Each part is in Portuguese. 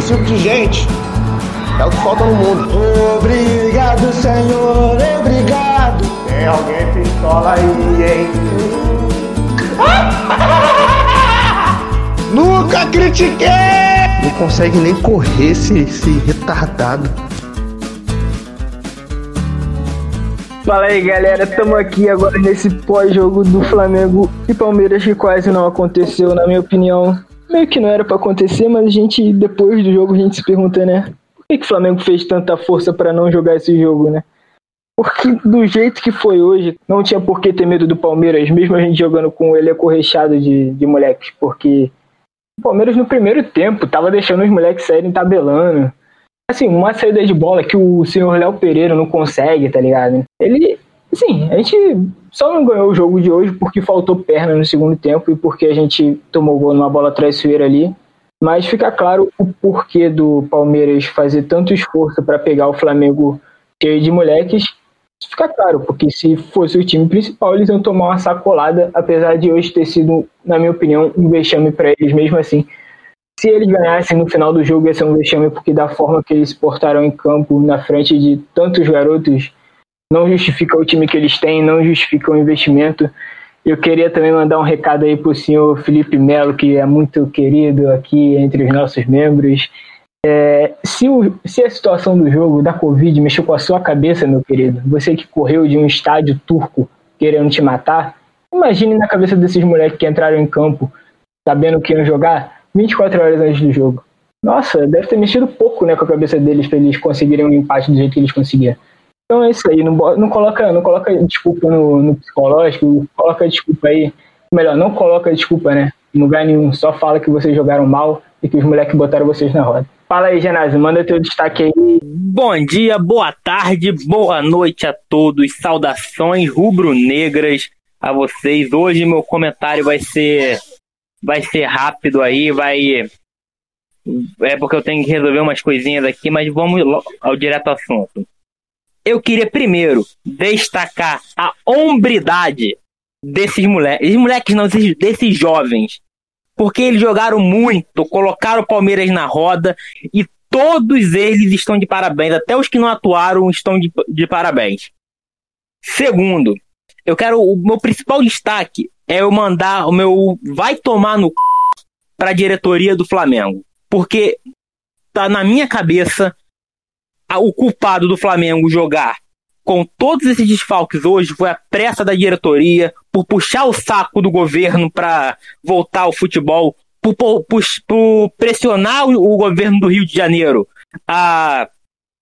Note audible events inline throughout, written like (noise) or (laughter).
Esse tipo de gente é o que falta no mundo. Obrigado, Senhor, obrigado. Tem alguém pistola aí, hein? (laughs) Nunca critiquei! Não consegue nem correr esse, esse retardado. Fala aí galera, estamos aqui agora nesse pós-jogo do Flamengo e Palmeiras que quase não aconteceu, na minha opinião. Meio que não era para acontecer, mas a gente, depois do jogo, a gente se pergunta, né? Por que, que o Flamengo fez tanta força para não jogar esse jogo, né? Porque do jeito que foi hoje, não tinha por que ter medo do Palmeiras, mesmo a gente jogando com ele acorrechado de, de moleques, porque o Palmeiras no primeiro tempo tava deixando os moleques saírem tabelando. Assim, uma saída de bola que o senhor Léo Pereira não consegue, tá ligado? Ele, assim, a gente só não ganhou o jogo de hoje porque faltou perna no segundo tempo e porque a gente tomou gol numa bola traiçoeira ali. Mas fica claro o porquê do Palmeiras fazer tanto esforço para pegar o Flamengo cheio de moleques fica claro, porque se fosse o time principal, eles iam tomar uma sacolada, apesar de hoje ter sido, na minha opinião, um vexame para eles mesmo assim. Se eles ganhassem no final do jogo, ia ser um vexame, porque da forma que eles se portaram em campo, na frente de tantos garotos, não justifica o time que eles têm, não justifica o investimento. Eu queria também mandar um recado aí para o senhor Felipe Melo, que é muito querido aqui entre os nossos membros. É, se, o, se, a situação do jogo da Covid mexeu com a sua cabeça, meu querido, você que correu de um estádio turco querendo te matar, imagine na cabeça desses moleques que entraram em campo sabendo que iam jogar 24 horas antes do jogo. Nossa, deve ter mexido pouco né, com a cabeça deles para eles conseguirem um empate do jeito que eles conseguiram. Então é isso aí, não, não, coloca, não coloca desculpa no, no psicológico, coloca desculpa aí. Melhor, não coloca desculpa, né? Em lugar nenhum, só fala que vocês jogaram mal e que os moleques botaram vocês na roda. Fala aí, Genásio, manda teu destaque aí. Bom dia, boa tarde, boa noite a todos. Saudações rubro-negras a vocês. Hoje meu comentário vai ser vai ser rápido aí, vai é porque eu tenho que resolver umas coisinhas aqui, mas vamos ao direto assunto. Eu queria primeiro destacar a hombridade desses moleques, esses moleques não, desses jovens. Porque eles jogaram muito, colocaram o Palmeiras na roda e todos eles estão de parabéns, até os que não atuaram estão de, de parabéns. Segundo, eu quero o meu principal destaque é eu mandar o meu vai tomar no para a diretoria do Flamengo, porque tá na minha cabeça o culpado do Flamengo jogar com todos esses desfalques hoje foi a pressa da diretoria por puxar o saco do governo para voltar ao futebol, por, por, por pressionar o, o, governo do Rio de Janeiro a,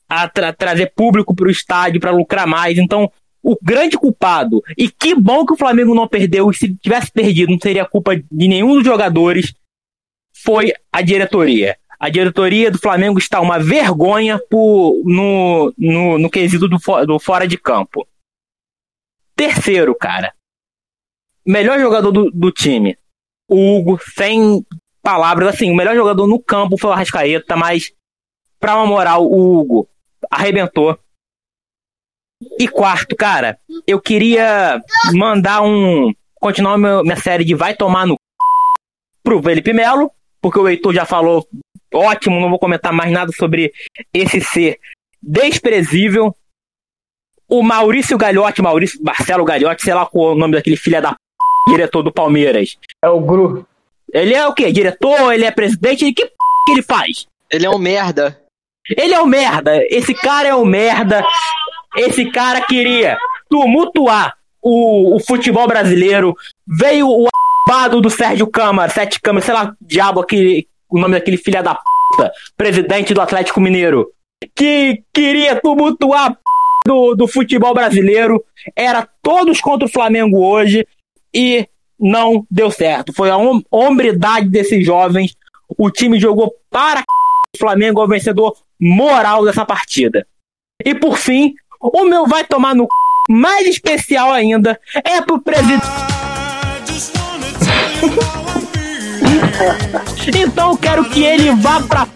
a tra trazer público para o estádio para lucrar mais. Então, o grande culpado, e que bom que o Flamengo não perdeu, e se tivesse perdido não seria culpa de nenhum dos jogadores, foi a diretoria. A diretoria do Flamengo está uma vergonha por, no, no, no quesito do, do fora de campo. Terceiro, cara. Melhor jogador do, do time. O Hugo, sem palavras, assim, o melhor jogador no campo foi o Arrascaeta, mas pra uma moral, o Hugo arrebentou. E quarto, cara, eu queria mandar um. Continuar minha série de Vai Tomar no pro Felipe Melo, porque o Heitor já falou ótimo, não vou comentar mais nada sobre esse ser desprezível. O Maurício Galhote, Maurício Marcelo Galhote, sei lá qual é o nome daquele filho da p... diretor do Palmeiras. É o Gru. Ele é o quê? Diretor? Ele é presidente? Que p... que ele faz? Ele é um merda. Ele é um merda. Esse cara é um merda. Esse cara queria tumultuar o, o futebol brasileiro. Veio o abado do Sérgio Câmara, Sete Câmara, sei lá, diabo aquele, o nome daquele filho da puta, presidente do Atlético Mineiro, que queria tumultuar a p... do, do futebol brasileiro, era todos contra o Flamengo hoje e não deu certo. Foi a hom hombridade desses jovens. O time jogou para o Flamengo é o vencedor moral dessa partida. E por fim, o meu vai tomar no mais especial ainda é pro presidente. (laughs) então eu quero que ele vá pra.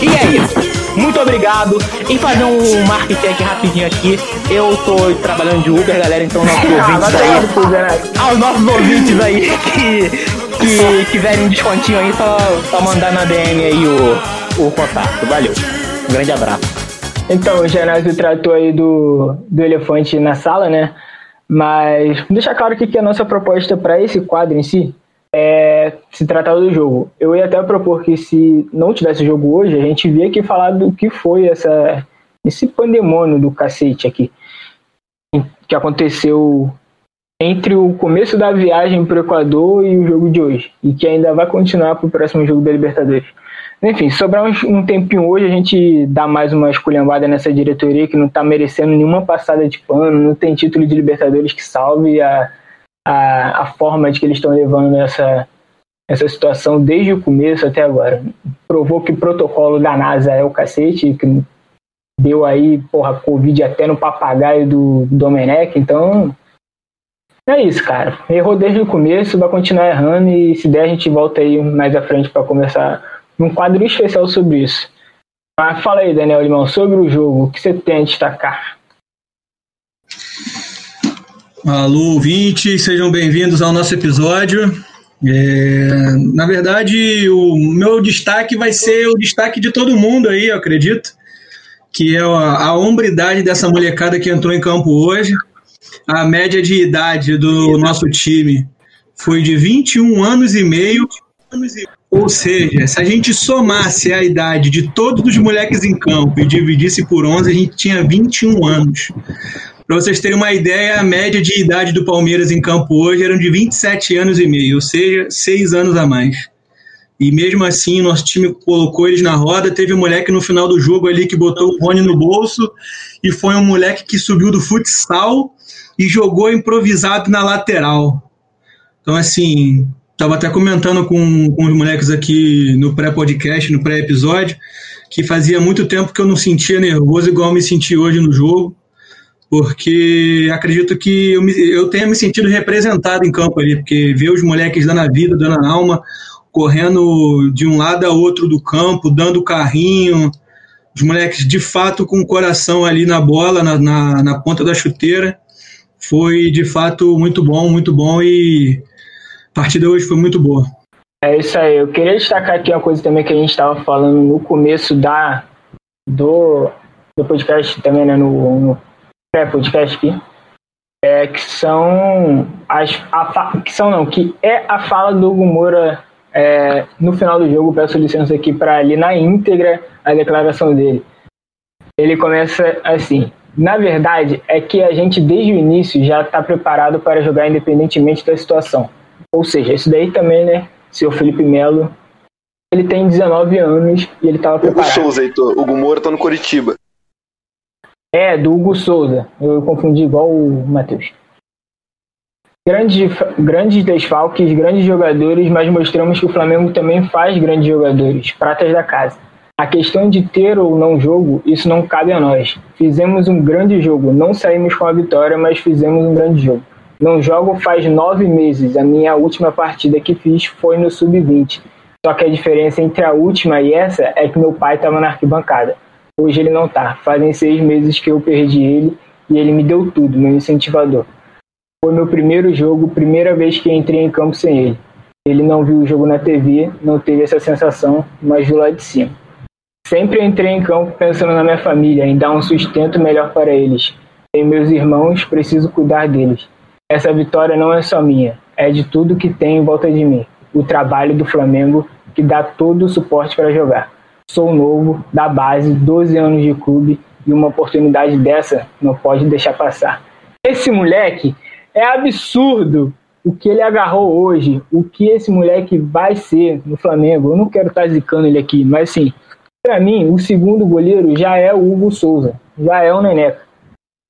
E é isso. Muito obrigado. E fazer um marketing rapidinho aqui. Eu tô trabalhando de Uber, galera, então nossos (laughs) ouvintes aí. Aos nossos ouvintes aí que, que tiverem um descontinho aí, só, só mandar na DM aí o, o contato. Valeu. Um grande abraço. Então, o Genásio tratou aí do, do elefante na sala, né? Mas deixa claro que, que a nossa proposta para esse quadro em si é se tratar do jogo. Eu ia até propor que se não tivesse jogo hoje, a gente via aqui falar do que foi essa, esse pandemônio do cacete aqui. Que aconteceu entre o começo da viagem para o Equador e o jogo de hoje. E que ainda vai continuar para o próximo jogo da Libertadores. Enfim, sobrar um tempinho hoje, a gente dá mais uma esculhambada nessa diretoria que não está merecendo nenhuma passada de pano, não tem título de Libertadores que salve a, a, a forma de que eles estão levando essa, essa situação desde o começo até agora. Provou que o protocolo da NASA é o cacete, que deu aí, porra, Covid até no papagaio do Domenech, então é isso, cara. Errou desde o começo, vai continuar errando e se der a gente volta aí mais à frente para começar um quadro especial sobre isso. Mas fala aí, Daniel Limão, sobre o jogo, o que você tem a destacar? Alô, ouvintes, sejam bem-vindos ao nosso episódio. É, na verdade, o meu destaque vai ser o destaque de todo mundo aí, eu acredito, que é a, a hombridade dessa molecada que entrou em campo hoje. A média de idade do nosso time foi de 21 anos e meio. Ou seja, se a gente somasse a idade de todos os moleques em campo e dividisse por 11, a gente tinha 21 anos. Para vocês terem uma ideia, a média de idade do Palmeiras em campo hoje eram de 27 anos e meio, ou seja, 6 anos a mais. E mesmo assim, nosso time colocou eles na roda. Teve um moleque no final do jogo ali que botou o Rony no bolso, e foi um moleque que subiu do futsal e jogou improvisado na lateral. Então, assim, Estava até comentando com, com os moleques aqui no pré-podcast, no pré-episódio, que fazia muito tempo que eu não sentia nervoso igual eu me senti hoje no jogo, porque acredito que eu, me, eu tenha me sentido representado em campo ali, porque ver os moleques dando a vida, dando a alma, correndo de um lado a outro do campo, dando carrinho, os moleques de fato com o coração ali na bola, na, na, na ponta da chuteira, foi de fato muito bom, muito bom e a partida hoje foi muito boa. É isso aí. Eu queria destacar aqui uma coisa também que a gente estava falando no começo da do, do podcast também, né? No, no pré-podcast aqui. É, que são as a, que são não, que é a fala do Hugo Moura é, no final do jogo. Peço licença aqui para ler na íntegra a declaração dele. Ele começa assim: na verdade, é que a gente desde o início já está preparado para jogar independentemente da situação. Ou seja, isso daí também, né? Seu Felipe Melo, ele tem 19 anos e ele estava preparado. Hugo Souza, Heitor. Hugo Moura tá no Curitiba. É, do Hugo Souza. Eu confundi igual o Matheus. Grandes, grandes desfalques, grandes jogadores, mas mostramos que o Flamengo também faz grandes jogadores, pratas da casa. A questão de ter ou não jogo, isso não cabe a nós. Fizemos um grande jogo, não saímos com a vitória, mas fizemos um grande jogo. Não jogo faz nove meses. A minha última partida que fiz foi no sub-20. Só que a diferença entre a última e essa é que meu pai estava na arquibancada. Hoje ele não tá. Fazem seis meses que eu perdi ele e ele me deu tudo, meu incentivador. Foi meu primeiro jogo, primeira vez que entrei em campo sem ele. Ele não viu o jogo na TV, não teve essa sensação, mas viu lá de cima. Sempre entrei em campo pensando na minha família, em dar um sustento melhor para eles. Tenho meus irmãos, preciso cuidar deles. Essa vitória não é só minha, é de tudo que tem em volta de mim. O trabalho do Flamengo que dá todo o suporte para jogar. Sou novo, da base, 12 anos de clube e uma oportunidade dessa não pode deixar passar. Esse moleque é absurdo o que ele agarrou hoje, o que esse moleque vai ser no Flamengo. Eu não quero estar zicando ele aqui, mas assim, para mim, o segundo goleiro já é o Hugo Souza, já é o Neneca.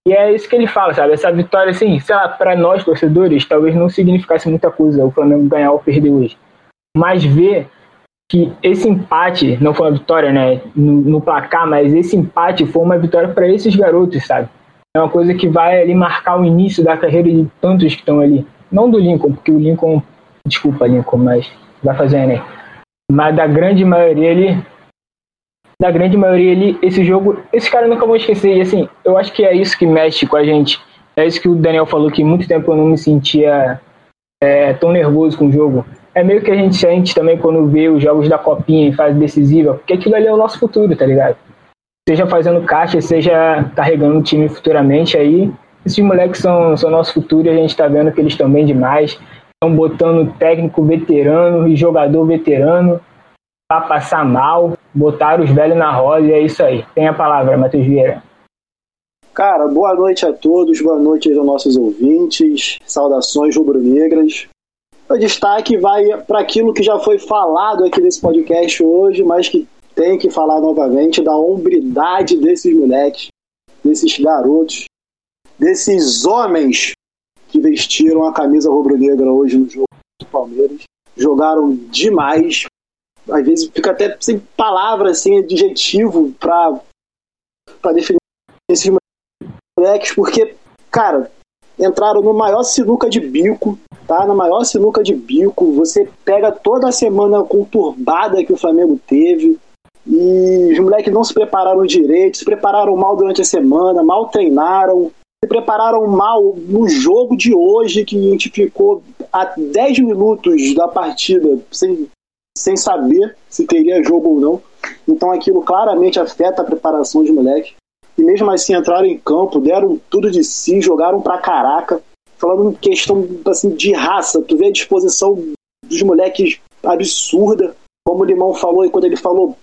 E é isso que ele fala, sabe? Essa vitória, assim, sei lá, pra nós torcedores, talvez não significasse muita coisa o Flamengo ganhar ou perder hoje. Mas ver que esse empate não foi uma vitória, né, no, no placar, mas esse empate foi uma vitória para esses garotos, sabe? É uma coisa que vai ali marcar o início da carreira de tantos que estão ali. Não do Lincoln, porque o Lincoln, desculpa, Lincoln, mas vai fazer Enem. Mas da grande maioria ali, da grande maioria ali, esse jogo, esse cara nunca vão esquecer. E assim, eu acho que é isso que mexe com a gente. É isso que o Daniel falou, que muito tempo eu não me sentia é, tão nervoso com o jogo. É meio que a gente sente também quando vê os jogos da Copinha em fase decisiva, porque aquilo ali é o nosso futuro, tá ligado? Seja fazendo caixa, seja carregando o time futuramente aí. Esses moleques são, são nosso futuro e a gente tá vendo que eles estão bem demais. Estão botando técnico veterano e jogador veterano pra passar mal, botaram os velhos na roda e é isso aí. Tem a palavra, Matheus Vieira. Cara, boa noite a todos, boa noite aos nossos ouvintes, saudações rubro-negras. O destaque vai para aquilo que já foi falado aqui nesse podcast hoje, mas que tem que falar novamente da hombridade desses moleques, desses garotos, desses homens que vestiram a camisa rubro-negra hoje no jogo do Palmeiras. Jogaram demais. Às vezes fica até sem palavra, assim, adjetivo para definir esses moleques, porque, cara, entraram no maior sinuca de bico, tá? Na maior sinuca de bico. Você pega toda a semana conturbada que o Flamengo teve. E os moleques não se prepararam direito, se prepararam mal durante a semana, mal treinaram, se prepararam mal no jogo de hoje, que a gente ficou a 10 minutos da partida sem, sem saber se teria jogo ou não. Então aquilo claramente afeta a preparação dos moleques e mesmo assim entraram em campo, deram tudo de si, jogaram pra caraca. Falando em questão assim, de raça, tu vê a disposição dos moleques absurda, como o Limão falou, e quando ele falou,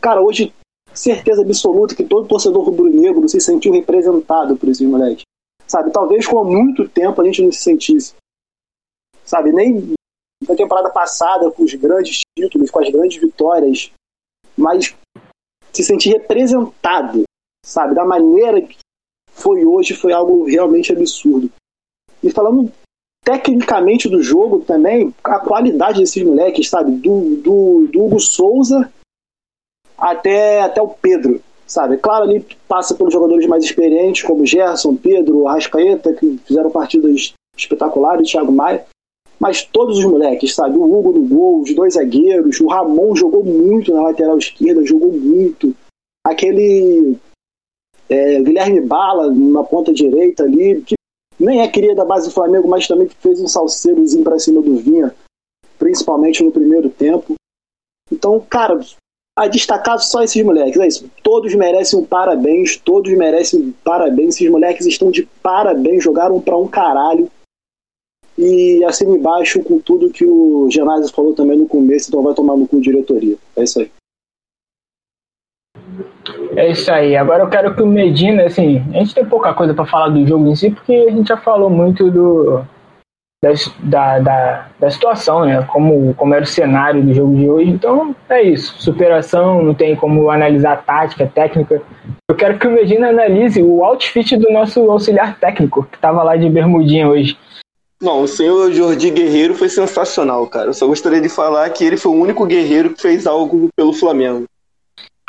cara, hoje certeza absoluta que todo torcedor rubro-negro se sentiu representado por esses moleques. Sabe, talvez com muito tempo a gente não se sentisse. Sabe, nem na temporada passada, com os grandes títulos, com as grandes vitórias, mas se sentir representado sabe? Da maneira que foi hoje, foi algo realmente absurdo. E falando tecnicamente do jogo também, a qualidade desses moleques, sabe? Do, do, do Hugo Souza até, até o Pedro, sabe? Claro, ali passa pelos jogadores mais experientes, como Gerson, Pedro, Arrascaeta, que fizeram partidas espetaculares, Thiago Maia. Mas todos os moleques, sabe? O Hugo no gol, os dois zagueiros, o Ramon jogou muito na lateral esquerda, jogou muito. Aquele é, Guilherme Bala na ponta direita ali, que nem é queria da base do Flamengo, mas também fez um salseirozinho para cima do Vinha, principalmente no primeiro tempo. Então, cara, a destacar só esses moleques, é isso. Todos merecem um parabéns, todos merecem um parabéns. Esses moleques estão de parabéns, jogaram para um caralho. E assim embaixo com tudo que o Genásio falou também no começo, então vai tomar no cu diretoria. É isso aí. É isso aí. Agora eu quero que o Medina, assim, a gente tem pouca coisa para falar do jogo em si, porque a gente já falou muito do da, da, da situação, né? Como, como era o cenário do jogo de hoje. Então é isso. Superação, não tem como analisar tática, técnica. Eu quero que o Medina analise o outfit do nosso auxiliar técnico, que estava lá de bermudinha hoje. Não, o senhor Jordi Guerreiro foi sensacional, cara. Eu só gostaria de falar que ele foi o único guerreiro que fez algo pelo Flamengo.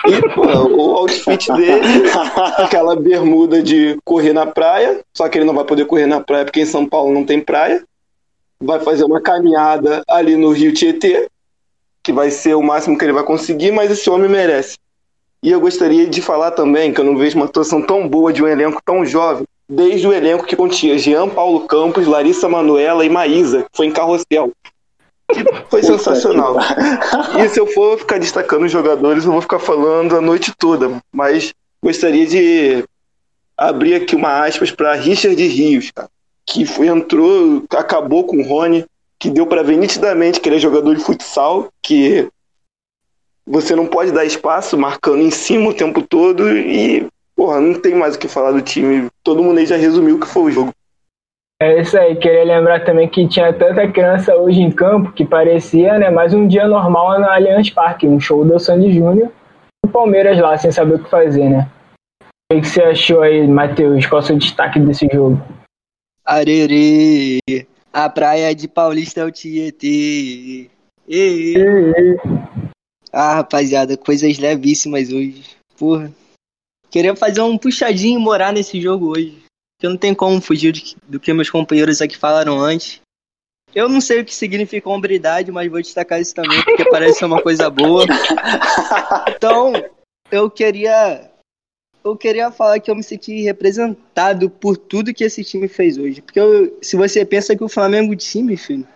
E, pô, o outfit dele, (laughs) aquela bermuda de correr na praia, só que ele não vai poder correr na praia porque em São Paulo não tem praia. Vai fazer uma caminhada ali no Rio Tietê, que vai ser o máximo que ele vai conseguir, mas esse homem merece. E eu gostaria de falar também que eu não vejo uma atuação tão boa de um elenco tão jovem, desde o elenco que continha Jean Paulo Campos, Larissa Manuela e Maísa, que foi em carrossel. Foi sensacional. E se eu for ficar destacando os jogadores, eu vou ficar falando a noite toda. Mas gostaria de abrir aqui uma aspas para Richard Rios, cara, que foi, entrou, acabou com o Rony, que deu para ver nitidamente que ele é jogador de futsal, que você não pode dar espaço marcando em cima o tempo todo e, porra, não tem mais o que falar do time. Todo mundo aí já resumiu o que foi o jogo. É isso aí, queria lembrar também que tinha tanta criança hoje em campo que parecia né, mais um dia normal na Allianz Parque, um show do Sandy Júnior, o Palmeiras lá, sem saber o que fazer, né? O que você achou aí, Matheus? Qual é o seu destaque desse jogo? Arerê, a praia de Paulista é o Tietê. Ei, ei. Ah, rapaziada, coisas levíssimas hoje. Porra. Queria fazer um puxadinho e morar nesse jogo hoje que não tem como fugir do que meus companheiros aqui falaram antes. Eu não sei o que significa hombridade, mas vou destacar isso também, porque parece ser uma coisa boa. (laughs) Então, eu queria. Eu queria falar que eu me senti representado por tudo que esse time fez hoje. Porque eu, se você pensa que o Flamengo time, filho.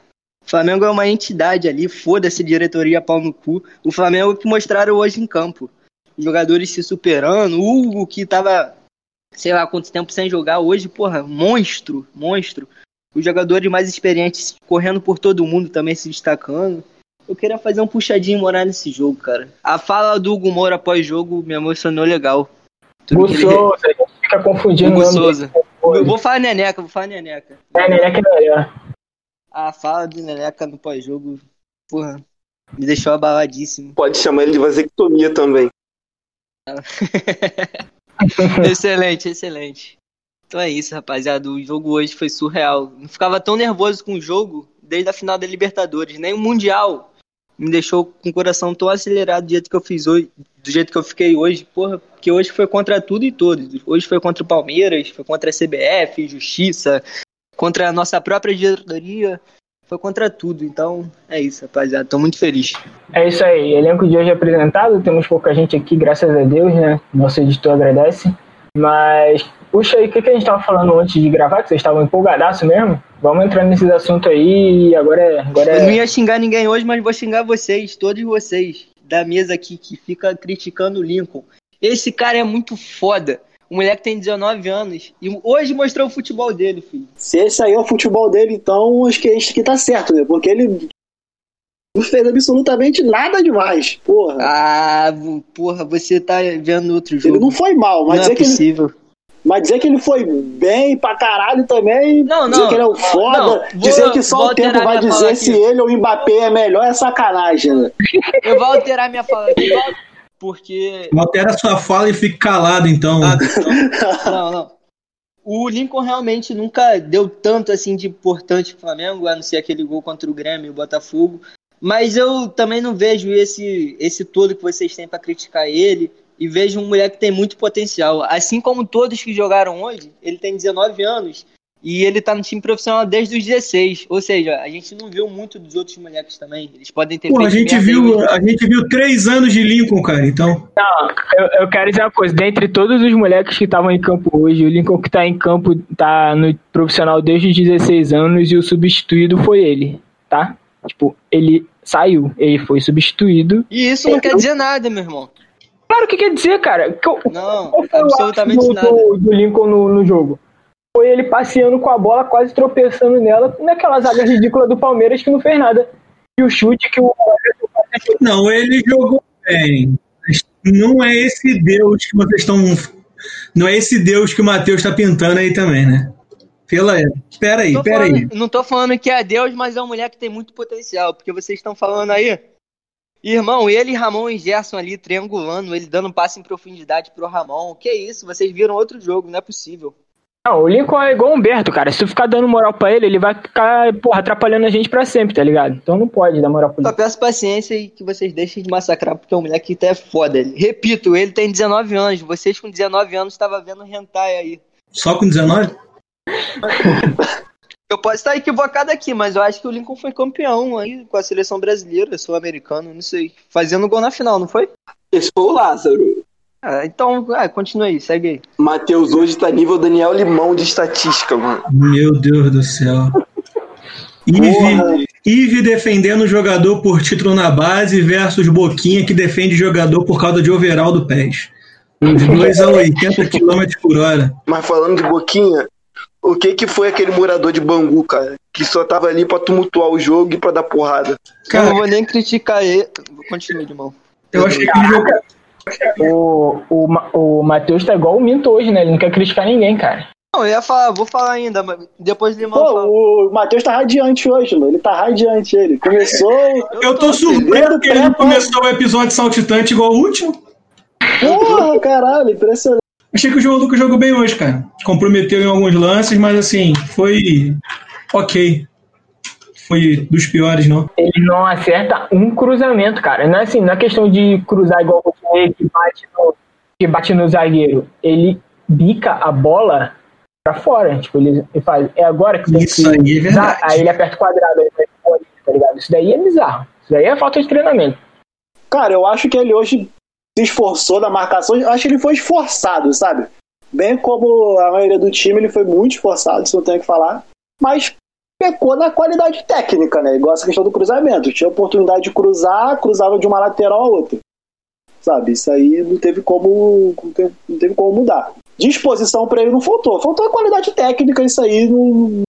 Flamengo é uma entidade ali, foda-se diretoria pau no cu. O Flamengo que mostraram hoje em campo. Os jogadores se superando, o Hugo que tava, sei lá quanto tempo sem jogar, hoje, porra, monstro, monstro. Os jogadores mais experientes correndo por todo mundo também se destacando. Eu queria fazer um puxadinho morar nesse jogo, cara. A fala do Hugo Moura após jogo me emocionou legal. Hugo Souza, a gente fica confundindo. Hugo Souza. Eu vou falar Neneca, vou falar Neneca. É, Neneca é melhor. A fala do Neneca no pós-jogo, porra, me deixou abaladíssimo. Pode chamar ele de vasectomia também. (laughs) (laughs) excelente, excelente. Então é isso, rapaziada. O jogo hoje foi surreal. Não ficava tão nervoso com o jogo desde a final da Libertadores. Nem o Mundial me deixou com o coração tão acelerado do jeito que eu fiz hoje, do jeito que eu fiquei hoje, porra, porque hoje foi contra tudo e todos. Hoje foi contra o Palmeiras, foi contra a CBF, Justiça, contra a nossa própria diretoria, foi contra tudo. Então é isso, rapaziada. Tô muito feliz. É isso aí. Elenco de hoje apresentado. Temos pouca gente aqui, graças a Deus, né? Nosso editor agradece. Mas puxa aí, o que, que a gente tava falando antes de gravar? Que vocês estavam empolgadaço mesmo? Vamos entrar nesses assuntos aí. Agora é. Agora é... Eu não ia xingar ninguém hoje, mas vou xingar vocês, todos vocês da mesa aqui que fica criticando o Lincoln. Esse cara é muito foda. O moleque tem 19 anos e hoje mostrou o futebol dele, filho. Se esse aí é o futebol dele, então acho que a gente que tá certo, né? Porque ele não fez absolutamente nada demais, porra. Ah, porra, você tá vendo outro jogo. Ele não foi mal, mas não é possível. Que ele... Mas dizer que ele foi bem pra caralho também, não, não, dizer que ele é o foda, não, vou, dizer que só o tempo vai dizer se ele ou o Mbappé é melhor é sacanagem, né? Eu vou alterar minha fala aqui, porque... Altera sua fala e fique calado, então. Ah, não, não. O Lincoln realmente nunca deu tanto assim de importante pro Flamengo, a não ser aquele gol contra o Grêmio e o Botafogo. Mas eu também não vejo esse, esse todo que vocês têm para criticar ele e vejo um moleque que tem muito potencial. Assim como todos que jogaram hoje, ele tem 19 anos e ele tá no time profissional desde os 16. Ou seja, a gente não viu muito dos outros moleques também. Eles podem ter Pô, a gente viu A gente viu três anos de Lincoln, cara, então. Não, eu, eu quero dizer uma coisa. Dentre todos os moleques que estavam em campo hoje, o Lincoln que tá em campo tá no profissional desde os 16 anos e o substituído foi ele, tá? Tipo, ele saiu, ele foi substituído. E isso não quer dizer nada, meu irmão. Claro que quer dizer, cara. Não, absolutamente do, nada. Do, do Lincoln no, no, jogo. Foi ele passeando com a bola, quase tropeçando nela, naquela zaga ridícula do Palmeiras que não fez nada. E o chute que o. Não, ele jogou bem. Não é esse Deus que vocês estão. Não é esse Deus que o Matheus está pintando aí também, né? Pela. Pera aí, pera falando, aí. Não tô falando que é Deus, mas é um mulher que tem muito potencial. Porque vocês estão falando aí Irmão, ele, Ramon e Gerson ali triangulando, ele dando um passe em profundidade pro Ramon. Que isso, vocês viram outro jogo, não é possível. Não, o Lincoln é igual o Humberto, cara. Se tu ficar dando moral pra ele, ele vai ficar, porra, atrapalhando a gente pra sempre, tá ligado? Então não pode dar moral pra ele. Só peço paciência e que vocês deixem de massacrar, porque o moleque tá é foda. Ele. Repito, ele tem 19 anos. Vocês com 19 anos estavam vendo hentai aí. Só com 19? Eu posso estar equivocado aqui, mas eu acho que o Lincoln foi campeão aí com a seleção brasileira, sul-americano, não sei. Fazendo gol na final, não foi? Esse foi o Lázaro. Ah, então, ah, continua aí, segue aí. Matheus hoje tá nível Daniel Limão de estatística, mano. Meu Deus do céu. Ive, Ive defendendo o jogador por título na base versus Boquinha que defende jogador por causa de overall do PES. Os dois a 80 km por hora. Mas falando de Boquinha, o que que foi aquele morador de Bangu, cara? Que só tava ali pra tumultuar o jogo e pra dar porrada. Cara, eu não vou nem criticar ele. Continue, irmão. Eu achei que ele jogou. O, o, o Matheus tá igual o Minto hoje, né? Ele não quer criticar ninguém, cara. Não, eu ia falar, vou falar ainda, mas depois de Pô, fala. o Matheus tá radiante hoje, mano. Ele tá radiante, ele. Começou. (laughs) Eu tô surpreso que ele começou o episódio saltitante igual o último. Porra, (laughs) caralho, impressionante. Achei que o jogo Lucas jogou bem hoje, cara. Comprometeu em alguns lances, mas assim, foi ok. Foi dos piores, não. Ele não acerta um cruzamento, cara. Não é assim, não é questão de cruzar igual o que bate no, que bate no zagueiro. Ele bica a bola pra fora. Tipo, ele, ele faz. É agora que tem Isso que aí é verdade. Aí ele aperta o quadrado, olho, tá ligado? Isso daí é bizarro. Isso daí é falta de treinamento. Cara, eu acho que ele hoje se esforçou na marcação. Eu acho que ele foi esforçado, sabe? Bem como a maioria do time, ele foi muito esforçado, isso não tenho o que falar. Mas pecou na qualidade técnica, né? Igual essa questão do cruzamento. Tinha oportunidade de cruzar, cruzava de uma lateral a outra. Sabe? Isso aí não teve como, não teve, como mudar. Disposição para ele não faltou. Faltou a qualidade técnica, isso aí não,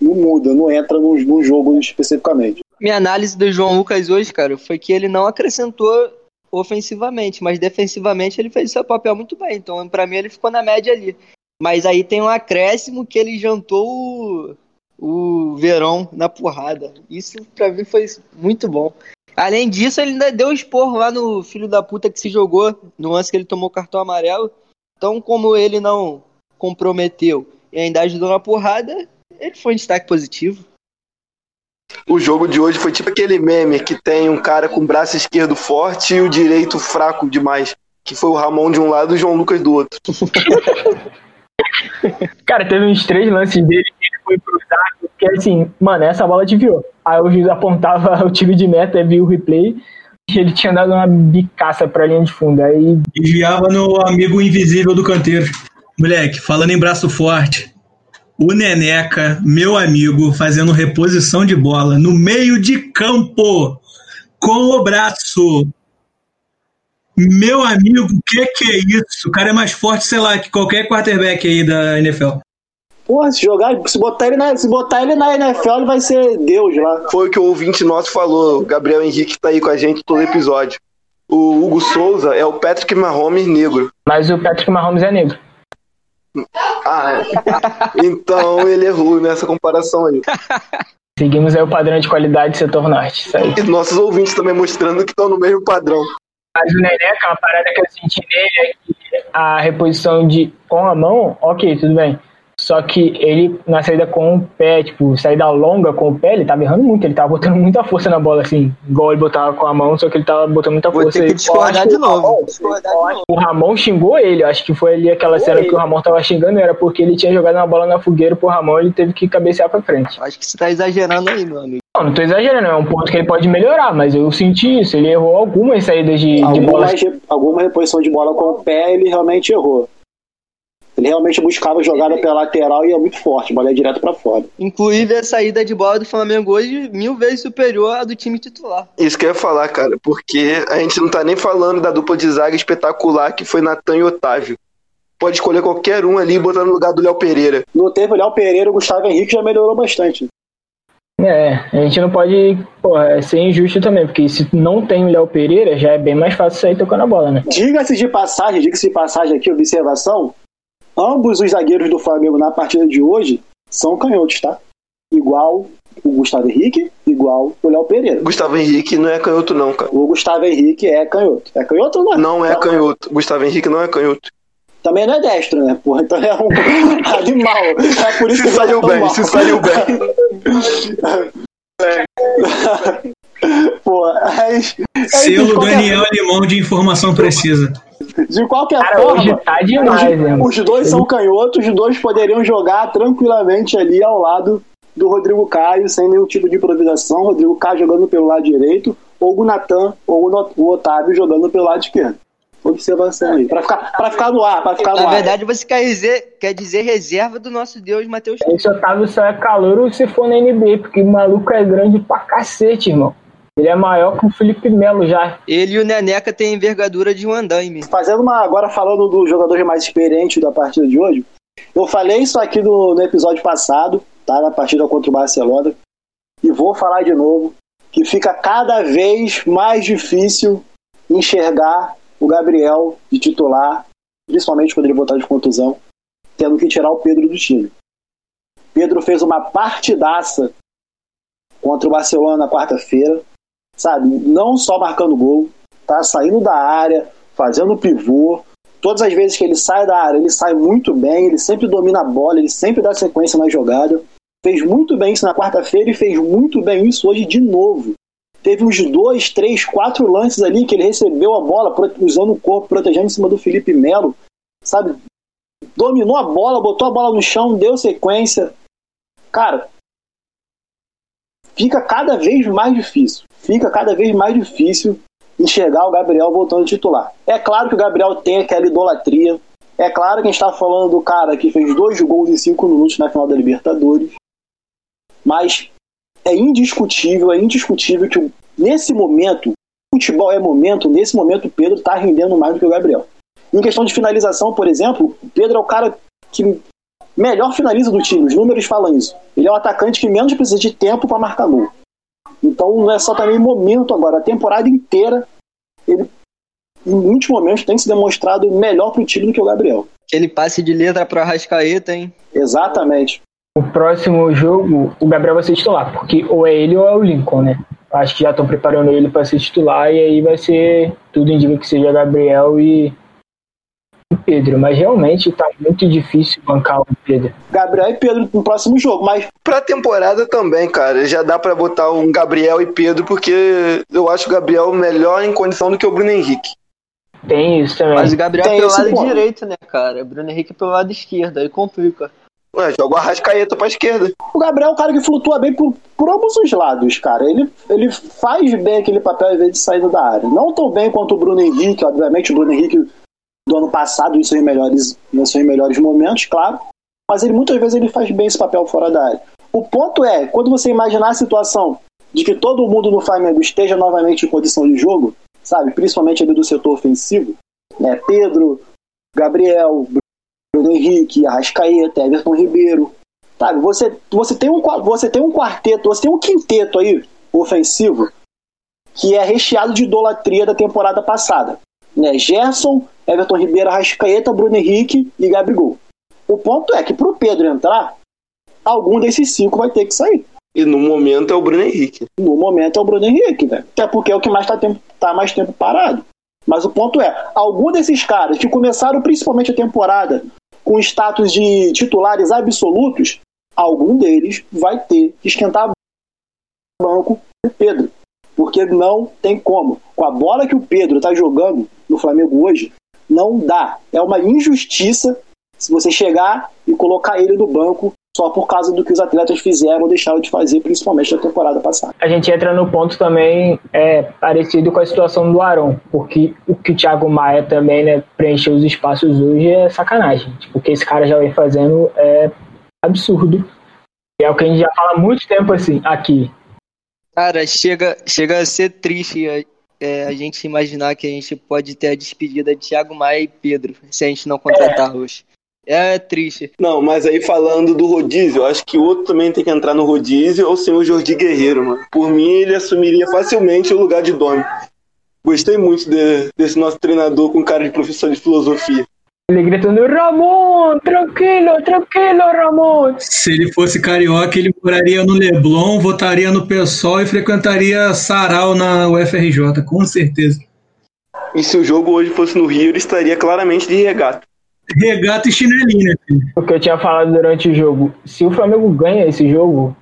não muda, não entra no, no jogo especificamente. Minha análise do João Lucas hoje, cara, foi que ele não acrescentou ofensivamente, mas defensivamente ele fez seu papel muito bem. Então, para mim, ele ficou na média ali. Mas aí tem um acréscimo que ele jantou o, Verão na porrada. Isso para mim foi muito bom. Além disso, ele ainda deu esporro lá no filho da puta que se jogou no lance que ele tomou cartão amarelo. Então, como ele não comprometeu e ainda ajudou na porrada, ele foi um destaque positivo. O jogo de hoje foi tipo aquele meme que tem um cara com o braço esquerdo forte e o direito fraco demais. Que foi o Ramon de um lado e o João Lucas do outro. (laughs) Cara, teve uns três lances dele foi cruzado, que assim, mano, essa bola desviou. Aí o juiz apontava (laughs) o tiro de meta, viu o replay, ele tinha dado uma bicaça pra linha de fundo. Aí. Desviava no amigo invisível do canteiro. Moleque, falando em braço forte, o Neneca, meu amigo, fazendo reposição de bola no meio de campo, com o braço. Meu amigo, o que, que é isso? O cara é mais forte, sei lá, que qualquer quarterback aí da NFL. Porra, se jogar, se botar ele na, se botar ele na NFL, ele vai ser Deus lá. Foi o que o ouvinte nosso falou. O Gabriel Henrique tá aí com a gente todo episódio. O Hugo Souza é o Patrick Mahomes negro. Mas o Patrick Mahomes é negro. Ah, é. Então ele errou nessa comparação aí. (laughs) Seguimos aí o padrão de qualidade do setor norte. Isso aí. E nossos ouvintes também mostrando que estão no mesmo padrão. Mas o Neneca, uma parada que eu senti nele é que a reposição de com a mão, ok, tudo bem. Só que ele, na saída com o pé, tipo, saída longa com o pé, ele tava errando muito, ele tava botando muita força na bola, assim, igual ele botava com a mão, só que ele tava botando muita Vou força. ter que aí. discordar de novo. Ramon- Discordar de novo. O Ramon xingou ele, acho que foi ali aquela cena que o Ramon tava xingando, era porque ele tinha jogado uma bola na fogueira pro Ramon ele teve que cabecear pra frente. Acho que você tá exagerando aí, meu amigo. Não, não tô exagerando, é um ponto que ele pode melhorar, mas eu senti isso, ele errou algumas saídas de, de bola. Alguma reposição de bola com o pé, ele realmente errou. Ele realmente buscava jogada pela lateral e é muito forte, a bola é direto pra fora. Inclusive, a saída de bola do Flamengo hoje mil vezes superior à do time titular. Isso que eu ia falar, cara, porque a gente não tá nem falando da dupla de zaga espetacular que foi Natan e Otávio. Pode escolher qualquer um ali e botar no lugar do Léo Pereira. No tempo, o Léo Pereira o Gustavo Henrique já melhorou bastante. É, a gente não pode porra, é ser injusto também, porque se não tem o Léo Pereira, já é bem mais fácil sair tocando a bola, né? Diga-se de passagem, diga-se de passagem aqui, observação. Ambos os zagueiros do Flamengo na partida de hoje são canhotos, tá? Igual o Gustavo Henrique, igual o Léo Pereira. Gustavo Henrique não é canhoto, não, cara. O Gustavo Henrique é canhoto. É canhoto ou não é? Não é canhoto. Gustavo Henrique não é canhoto. Também não é destro, né? Porra, então é um (laughs) animal. É por isso Se que saiu bem, mal. se saiu bem. (laughs) Pô, mas, de Selo qualquer- Daniel Limão de informação precisa. De qualquer Cara, forma, hoje tá demais, os, né? os dois são canhotos, os dois poderiam jogar tranquilamente ali ao lado do Rodrigo Caio, sem nenhum tipo de improvisação. Rodrigo Caio jogando pelo lado direito, ou o Natan ou o Otávio jogando pelo lado esquerdo. Observação aí. Pra ficar, pra ficar no ar, pra ficar no Na ar. verdade, você quer dizer, quer dizer reserva do nosso Deus Matheus Esse Otávio só é calor se for na NBA, porque o maluco é grande pra cacete, irmão. Ele é maior que o Felipe Melo já. Ele e o Neneca têm envergadura de um andaime. Fazendo uma. Agora falando dos jogadores mais experientes da partida de hoje. Eu falei isso aqui no, no episódio passado, tá? Na partida contra o Barcelona. E vou falar de novo. Que fica cada vez mais difícil enxergar o Gabriel de titular, principalmente quando ele voltar de contusão, tendo que tirar o Pedro do time. Pedro fez uma partidaça contra o Barcelona na quarta-feira, sabe? Não só marcando gol, tá saindo da área, fazendo pivô. Todas as vezes que ele sai da área, ele sai muito bem, ele sempre domina a bola, ele sempre dá sequência na jogada. Fez muito bem isso na quarta-feira e fez muito bem isso hoje de novo. Teve uns dois, três, quatro lances ali que ele recebeu a bola usando o corpo, protegendo em cima do Felipe Melo, sabe? Dominou a bola, botou a bola no chão, deu sequência. Cara, fica cada vez mais difícil. Fica cada vez mais difícil enxergar o Gabriel voltando titular. É claro que o Gabriel tem aquela idolatria. É claro que a gente está falando do cara que fez dois gols em cinco minutos na final da Libertadores. Mas é indiscutível, é indiscutível que nesse momento, futebol é momento, nesse momento o Pedro está rendendo mais do que o Gabriel. Em questão de finalização, por exemplo, o Pedro é o cara que melhor finaliza do time, os números falam isso. Ele é o atacante que menos precisa de tempo para marcar gol. Então não é só também momento agora, a temporada inteira, ele em muitos momentos tem se demonstrado melhor para o time do que o Gabriel. Aquele passe de letra para Arrascaeta, hein? Exatamente. O próximo jogo, o Gabriel vai ser titular, porque ou é ele ou é o Lincoln, né? Acho que já estão preparando ele para ser titular e aí vai ser. Tudo indica que seja Gabriel e o Pedro, mas realmente tá muito difícil bancar o Pedro. Gabriel e Pedro no próximo jogo, mas Pra temporada também, cara. Já dá pra botar um Gabriel e Pedro, porque eu acho o Gabriel melhor em condição do que o Bruno Henrique. Tem isso também. Mas o Gabriel Tem pelo lado ponto. direito, né, cara? Bruno Henrique pelo lado esquerdo, aí complica. Ué, joga o Arrascaeta pra esquerda. o Gabriel é um cara que flutua bem por, por ambos os lados, cara. Ele, ele faz bem aquele papel em vez de saída da área. Não tão bem quanto o Bruno Henrique, obviamente, o Bruno Henrique do ano passado em seus melhores, em seus melhores momentos, claro. Mas ele muitas vezes ele faz bem esse papel fora da área. O ponto é, quando você imaginar a situação de que todo mundo no Flamengo esteja novamente em condição de jogo, sabe, principalmente ali do setor ofensivo, né, Pedro, Gabriel, Bruno Henrique, Arrascaeta, Everton Ribeiro, sabe, você, você, tem um, você tem um quarteto, você tem um quinteto aí ofensivo que é recheado de idolatria da temporada passada. Né? Gerson, Everton Ribeiro, Arrascaeta, Bruno Henrique e Gabigol. O ponto é que pro Pedro entrar, algum desses cinco vai ter que sair. E no momento é o Bruno Henrique. No momento é o Bruno Henrique, né? Até porque é o que mais tá, tempo, tá mais tempo parado. Mas o ponto é, algum desses caras que começaram principalmente a temporada com status de titulares absolutos, algum deles vai ter que esquentar banco pro Pedro. Porque não tem como. Com a bola que o Pedro tá jogando no Flamengo hoje, não dá. É uma injustiça se você chegar e colocar ele no banco só por causa do que os atletas fizeram ou deixaram de fazer, principalmente na temporada passada. A gente entra no ponto também é, parecido com a situação do Arão, porque o que o Thiago Maia também né, preencheu os espaços hoje é sacanagem. Tipo, o que esse cara já vem fazendo é absurdo. E é o que a gente já fala há muito tempo assim, aqui. Cara, chega, chega a ser triste é, a gente imaginar que a gente pode ter a despedida de Thiago Maia e Pedro, se a gente não contratar hoje. É triste. Não, mas aí falando do rodízio, eu acho que o outro também tem que entrar no rodízio, ou sim o Jordi Guerreiro, mano. Por mim, ele assumiria facilmente o lugar de dono. Gostei muito de- desse nosso treinador com cara de professor de filosofia. Ele gritando, Ramon, tranquilo, tranquilo, Ramon. Se ele fosse carioca, ele moraria no Leblon, votaria no PSOL e frequentaria Sarau na UFRJ, com certeza. E se o jogo hoje fosse no Rio, ele estaria claramente de regata. Regata e chinelinha, filho. O que eu tinha falado durante o jogo, se o Flamengo ganha esse jogo,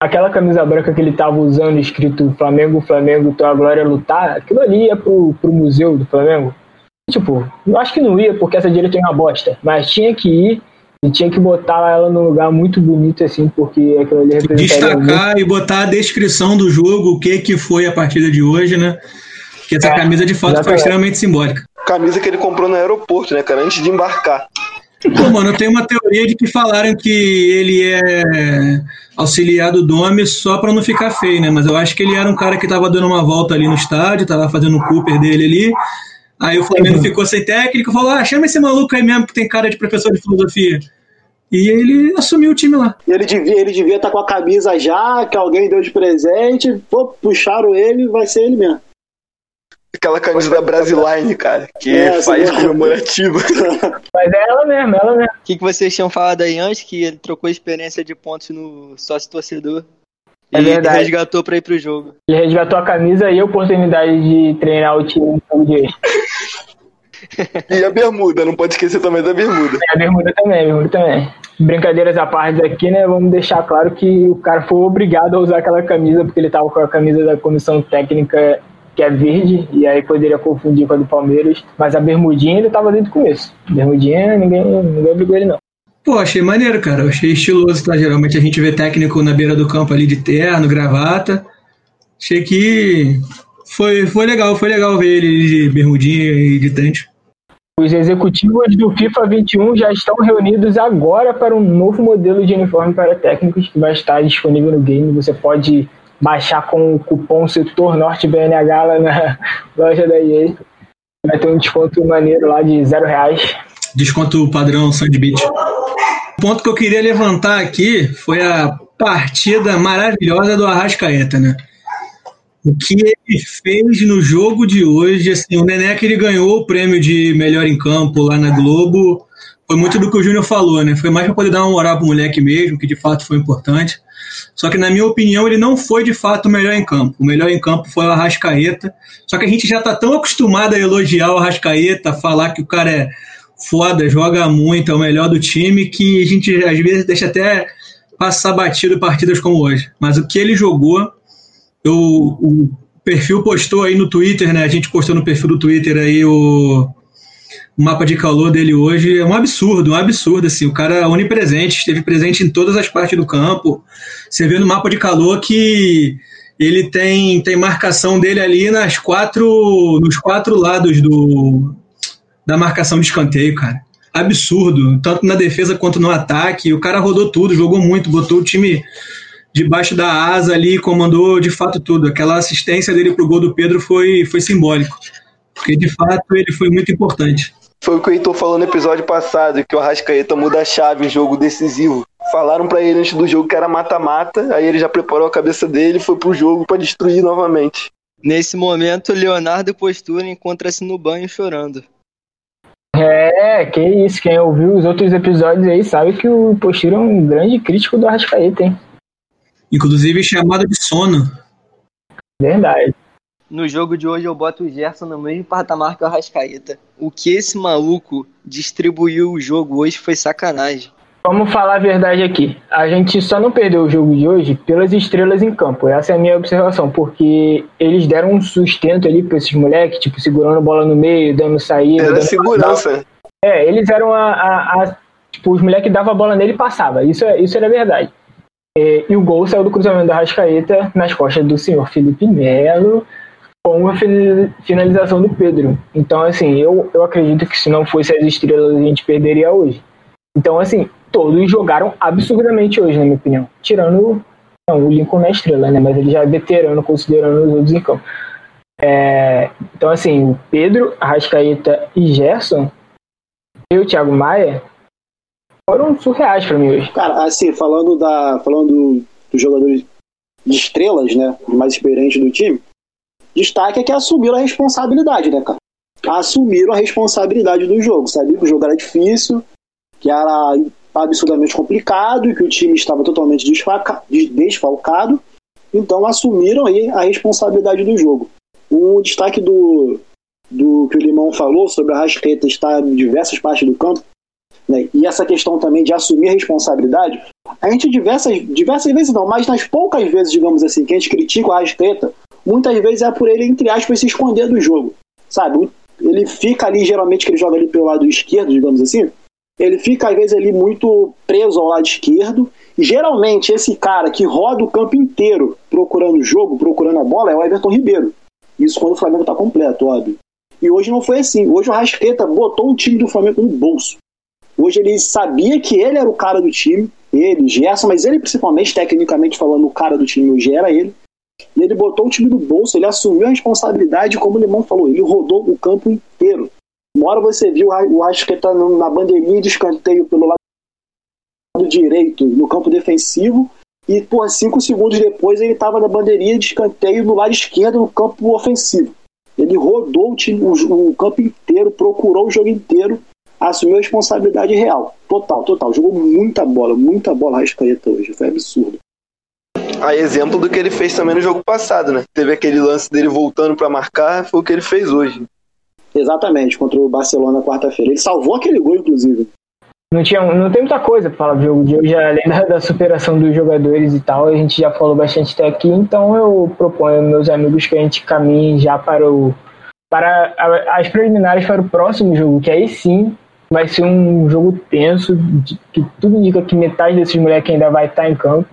aquela camisa branca que ele tava usando, escrito Flamengo, Flamengo, tua glória é lutar, aquilo ali ia pro, pro museu do Flamengo. Tipo, eu acho que não ia, porque essa diretoria é uma bosta, mas tinha que ir e tinha que botar ela num lugar muito bonito, assim, porque aquilo ali representaria muito. Destacar e botar a descrição do jogo, o que, que foi a partida de hoje, né? Que essa É, camisa de fato foi extremamente simbólica. Camisa que ele comprou no aeroporto, né, cara? Antes de embarcar. Pô, mano, eu tenho uma teoria de que falaram que ele é auxiliar do Domi só pra não ficar feio, né? Mas eu acho que ele era um cara que tava dando uma volta ali no estádio, tava fazendo o Cooper dele ali. Aí o Flamengo ficou sem técnico, falou: ah, chama esse maluco aí mesmo que tem cara de professor de filosofia. E ele assumiu o time lá. E ele devia ele devia estar com a camisa já, que alguém deu de presente, pô, puxaram ele, vai ser ele mesmo. Aquela camisa da Brasiline, cara, que É, faz sim. comemorativa. (laughs) Mas é ela mesmo, ela mesmo. O que, que vocês tinham falado aí antes? Que ele trocou experiência de pontos no sócio torcedor. É e verdade. resgatou pra ir pro jogo. Ele resgatou a camisa e a oportunidade de treinar o time no hoje. E a bermuda, não pode esquecer também da bermuda. É, a bermuda também, a bermuda também. Brincadeiras à parte aqui, né? Vamos deixar claro que o cara foi obrigado a usar aquela camisa porque ele tava com a camisa da comissão técnica que é verde, e aí poderia confundir com a do Palmeiras. Mas a bermudinha ele tava desde o começo. Bermudinha, ninguém, ninguém obrigou ele, não. Pô, achei maneiro, cara. Achei estiloso, tá? Geralmente a gente vê técnico na beira do campo ali de terno, gravata. Achei que foi, foi legal, foi legal ver ele de bermudinha e de tante. Os executivos do FIFA 21 já estão reunidos agora para um novo modelo de uniforme para técnicos que vai estar disponível no game. Você pode baixar com o cupom setor norte BNH lá na (laughs) loja da EA. Vai ter um desconto maneiro lá de zero reais. Desconto padrão Sandbeach. O ponto que eu queria levantar aqui foi a partida maravilhosa do Arrascaeta, né? O que ele fez no jogo de hoje, assim, o Neneca ele ganhou o prêmio de melhor em campo lá na Globo. Foi muito do que o Júnior falou, né? Foi mais para poder dar uma moral pro moleque mesmo, que de fato foi importante. Só que, na minha opinião, ele não foi de fato o melhor em campo. O melhor em campo foi o Arrascaeta. Só que a gente já tá tão acostumado a elogiar o Arrascaeta, falar que o cara é foda, joga muito, é o melhor do time, que a gente às vezes deixa até passar batido partidas como hoje. Mas o que ele jogou eu, o perfil postou aí no Twitter, né? A gente postou no perfil do Twitter aí o, mapa de calor dele hoje. É um absurdo, um absurdo, assim. O cara é onipresente, esteve presente em todas as partes do campo. Você vê no mapa de calor que ele tem, tem marcação dele ali nas quatro, nos quatro lados do, da marcação de escanteio, cara. Absurdo, tanto na defesa quanto no ataque. O cara rodou tudo, jogou muito, botou o time debaixo da asa ali, comandou de fato tudo. Aquela assistência dele pro gol do Pedro foi, foi simbólico. Porque de fato ele foi muito importante. Foi o que o Heitor falou no episódio passado, que o Arrascaeta muda a chave em jogo decisivo. Falaram para ele antes do jogo que era mata-mata, aí ele já preparou a cabeça dele e foi pro jogo para destruir novamente. Nesse momento, Leonardo Postura encontra-se no banho chorando. É, que isso. Quem ouviu os outros episódios aí sabe que o Postura é um grande crítico do Arrascaeta, hein? Inclusive chamado de sono. Verdade. No jogo de hoje eu boto o Gerson no mesmo patamar que o Arrascaeta. O que esse maluco distribuiu o jogo hoje foi sacanagem. Vamos falar a verdade aqui. A gente só não perdeu o jogo de hoje pelas estrelas em campo. Essa é a minha observação, porque eles deram um sustento ali para esses moleques, tipo, segurando bola no meio, dando saída. Era dando segurança. É, eles eram a. a, a tipo, os moleques davam a bola nele e passava. Isso, é- isso era verdade. É, e o gol saiu do cruzamento da Rascaeta nas costas do senhor Felipe Melo com a fin- finalização do Pedro. Então, assim, eu, eu acredito que se não fosse as estrelas a gente perderia hoje. Então, assim, todos jogaram absurdamente hoje, na minha opinião. Tirando não, o Lincoln na estrela, né? Mas ele já é veterano considerando os outros em campo. É, então, assim, o Pedro, Arrascaeta e Gerson e o Thiago Maia foram surreais pra mim hoje. Cara, assim, falando da. Falando dos jogadores de estrelas, né? Mais experientes do time, destaque é que assumiram a responsabilidade, né, cara? Assumiram a responsabilidade do jogo. Sabia que o jogo era difícil, que era absurdamente complicado e que o time estava totalmente desfalcado. Então assumiram aí a responsabilidade do jogo. O destaque do, do que o Limão falou sobre a Rascaeta estar em diversas partes do campo, né, e essa questão também de assumir a responsabilidade, a gente diversas, diversas vezes não, mas nas poucas vezes, digamos assim, que a gente critica o Arrascaeta, muitas vezes é por ele, entre aspas, se esconder do jogo, sabe? Ele fica ali, geralmente, que ele joga ali pelo lado esquerdo, digamos assim, ele fica às vezes ali muito preso ao lado esquerdo, e geralmente esse cara que roda o campo inteiro procurando jogo, procurando a bola, é o Everton Ribeiro. Isso quando o Flamengo está completo, óbvio. E hoje não foi assim. Hoje o Rasqueta botou o time do Flamengo no bolso. Hoje ele sabia que ele era o cara do time, ele, Gerson, mas ele principalmente, tecnicamente falando, o cara do time hoje era ele. E ele botou o time no bolso, ele assumiu a responsabilidade, como o Limão falou, ele rodou o campo. Uma hora você viu o Rasqueta na bandeirinha de escanteio pelo lado direito, no campo defensivo, e por cinco segundos depois ele estava na bandeirinha de escanteio no lado esquerdo, no campo ofensivo. Ele rodou o, time, o, o campo inteiro, procurou o jogo inteiro, assumiu a responsabilidade real. Total, total. Jogou muita bola, muita bola Rascaeta hoje. Foi absurdo. A exemplo do que ele fez também no jogo passado, né? Teve aquele lance dele voltando para marcar, foi o que ele fez hoje. Exatamente, contra o Barcelona quarta-feira. Ele salvou aquele gol, inclusive. Não, tinha, não tem muita coisa pra falar do jogo de hoje, além da, da superação dos jogadores e tal. A gente já falou bastante até aqui, então eu proponho meus amigos que a gente caminhe já para o para a- as preliminares para o próximo jogo, que aí sim vai ser um jogo tenso, que tudo indica que metade desses moleques ainda vai estar em campo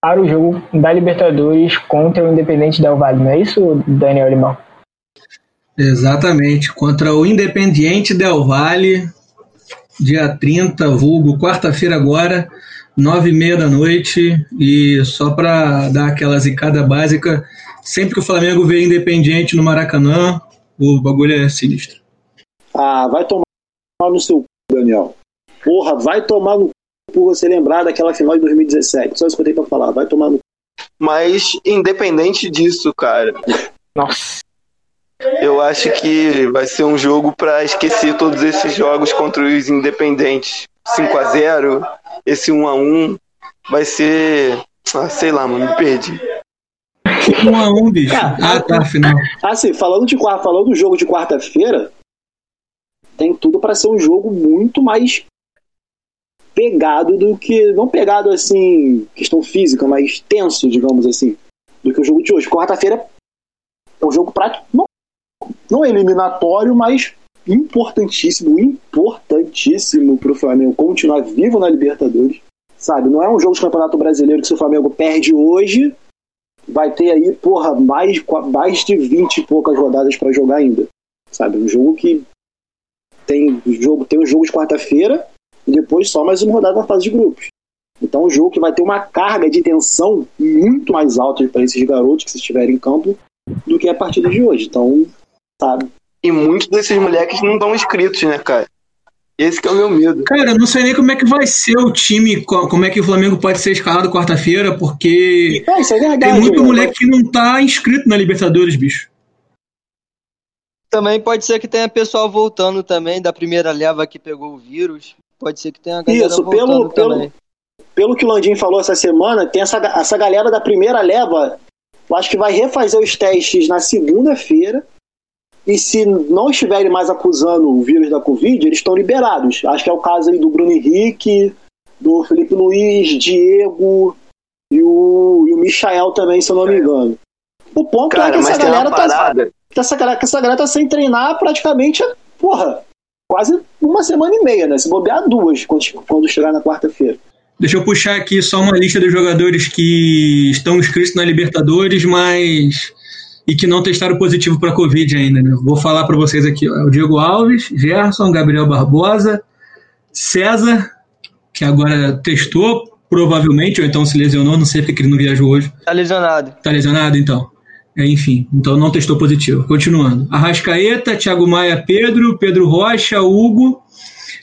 para o jogo da Libertadores contra o Independente Del Valle. Não é isso, Daniel Limão? Exatamente, contra o Independiente Del Valle, dia 30, vulgo, quarta-feira agora, nove e meia da noite, e só para dar aquela zicada básica, sempre que o Flamengo vê Independiente no Maracanã, o bagulho é sinistro. Ah, vai tomar no seu cu, Daniel. Porra, vai tomar no cu por você lembrar daquela final de 2017. Só isso que eu tenho pra falar, vai tomar no cu. Mas, independente disso, cara, Nossa. Eu acho que vai ser um jogo pra esquecer todos esses jogos contra os independentes. 5 a 0 esse 1 a 1 vai ser. Ah, sei lá, mano, me perdi. Um a um, bicho. Cara, Ah, tá, final. Assim, falando, de, falando do jogo de quarta-feira, tem tudo pra ser um jogo muito mais pegado do que. Não pegado assim, questão física, mas tenso, digamos assim, do que o jogo de hoje. Quarta-feira é um jogo prático, não, não eliminatório, mas importantíssimo, importantíssimo pro Flamengo continuar vivo na Libertadores. Sabe, não é um jogo de campeonato brasileiro que se o Flamengo perde hoje, vai ter aí, porra, mais, mais de 20 e poucas rodadas pra jogar ainda. Sabe, um jogo que tem jogo, tem um jogo de quarta-feira e depois só mais uma rodada na fase de grupos. Então, um jogo que vai ter uma carga de tensão muito mais alta para esses garotos que se estiverem em campo do que a partida de hoje. Então, sabe, E muitos desses moleques não estão inscritos, né, cara? Esse que é o meu medo. Cara, eu não sei nem como é que vai ser o time, co- como é que o Flamengo pode ser escalado quarta-feira, porque É, isso é verdade. tem muito né? moleque que não tá inscrito na Libertadores, bicho. Também pode ser que tenha pessoal voltando também da primeira leva que pegou o vírus. Pode ser que tenha a galera Isso, voltando pelo- pelo- também. Pelo que o Landim falou essa semana, tem essa, essa galera da primeira leva, eu acho que vai refazer os testes na segunda-feira. E se não estiverem mais acusando o vírus da Covid, eles estão liberados. Acho que é o caso aí do Bruno Henrique, do Felipe Luiz, Diego e o, e o Michael também, se eu não me engano. O ponto é Cara, que essa galera tá, que essa, galera- que essa galera tá sem treinar praticamente, porra, quase uma semana e meia, né? Se bobear duas quando, quando chegar na quarta-feira. Deixa eu puxar aqui só uma lista dos jogadores que estão inscritos na Libertadores, mas e que não testaram positivo para Covid ainda. Né? Vou falar para vocês aqui: ó. É o Diego Alves, Gerson, Gabriel Barbosa, César, que agora testou, provavelmente, ou então se lesionou, não sei porque ele não viajou hoje. Tá lesionado. Tá lesionado, então? É, enfim, então não testou positivo. Continuando. Arrascaeta, Thiago Maia, Pedro, Pedro Rocha, Hugo,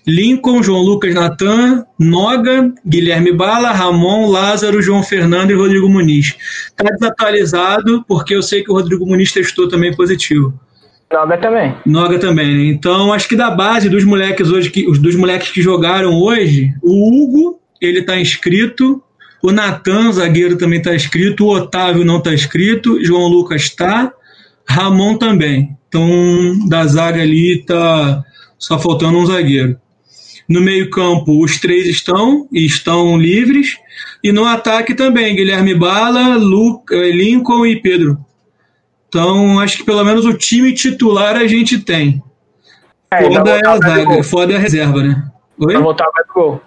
Lincoln, João Lucas Natan, Noga, Guilherme Bala, Ramon, Lázaro, João Fernando e Rodrigo Muniz. Tá desatualizado, porque eu sei que o Rodrigo Muniz testou também positivo. Noga também. Noga também, né? Então, acho que da base dos moleques hoje, que, os dos moleques que jogaram hoje, o Hugo, ele tá inscrito, o Natan, zagueiro, também tá inscrito, o Otávio não tá inscrito, João Lucas tá, Ramon também. Então, da zaga ali tá só faltando um zagueiro. No meio-campo, os três estão e estão livres. E no ataque também, Guilherme Bala, Lu, eh, Lincoln e Pedro. Então, acho que pelo menos o time titular a gente tem. É, Foda é a zaga, foda é a reserva, né? Oi? Vai voltar o Gabigol.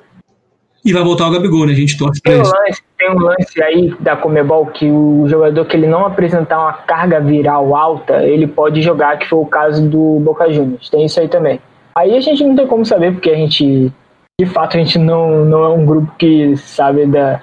E vai voltar o Gabigol, né? A gente torce pra Tem um, isso. lance, tem um lance aí da Comebol que o jogador que ele não apresentar uma carga viral alta, ele pode jogar, que foi o caso do Boca Juniors. Tem isso aí também. Aí a gente não tem como saber, porque a gente, de fato, a gente não, não é um grupo que sabe da,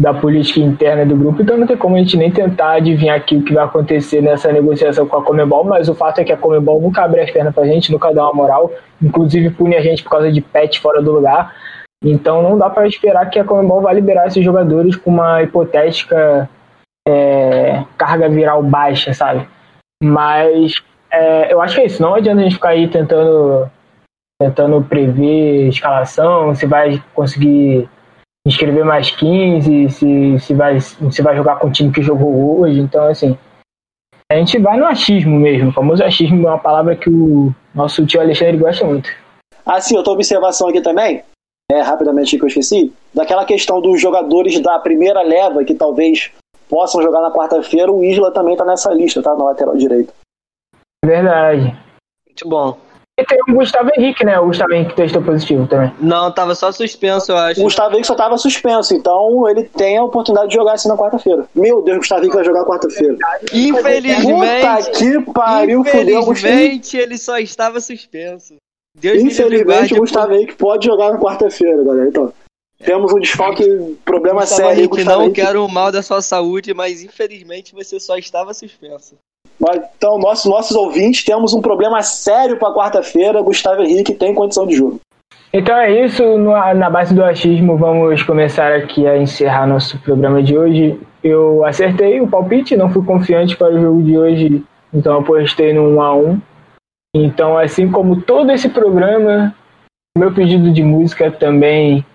da política interna do grupo, então não tem como a gente nem tentar adivinhar aqui o que vai acontecer nessa negociação com a Comebol, mas o fato é que a Comebol nunca abre as pernas pra gente, nunca dá uma moral, inclusive pune a gente por causa de pet fora do lugar. Então não dá para esperar que a Comembol vá liberar esses jogadores com uma hipotética é, carga viral baixa, sabe? Mas é, eu acho que é isso. Não adianta a gente ficar aí tentando, tentando prever escalação, se vai conseguir inscrever mais 15, se, se, vai, se vai jogar com o time que jogou hoje. Então, assim, a gente vai no achismo mesmo. O famoso achismo é uma palavra que o nosso tio Alexandre gosta muito. Ah, sim, outra observação aqui também, é, rapidamente que eu esqueci, daquela questão dos jogadores da primeira leva que talvez possam jogar na quarta-feira, o Isla também tá nessa lista, tá? Na lateral direita. Verdade. Muito bom. E tem o Gustavo Henrique, né? O Gustavo Henrique testou positivo também. Não, tava só suspenso, eu acho. O Gustavo Henrique só tava suspenso, então ele tem a oportunidade de jogar assim na quarta-feira. Meu Deus, o Gustavo Henrique vai jogar quarta-feira. Infelizmente. Puta que pariu, fudeu. Infelizmente, ele só estava suspenso. Deus Infelizmente, o Gustavo Henrique pode jogar na quarta-feira, galera. Então, temos um desfalque, problema Gustavo sério. aí, Henrique, Gustavo não Henrique. quero o mal da sua saúde, mas infelizmente você só estava suspenso. Então, nossos, ouvintes, temos um problema sério pra quarta-feira. Gustavo Henrique tem condição de jogo. Então é isso, na base do achismo, vamos começar aqui a encerrar nosso programa de hoje. Eu acertei o palpite, não fui confiante para o jogo de hoje, então apostei no 1 a 1 Então, assim como todo esse programa, meu pedido de música também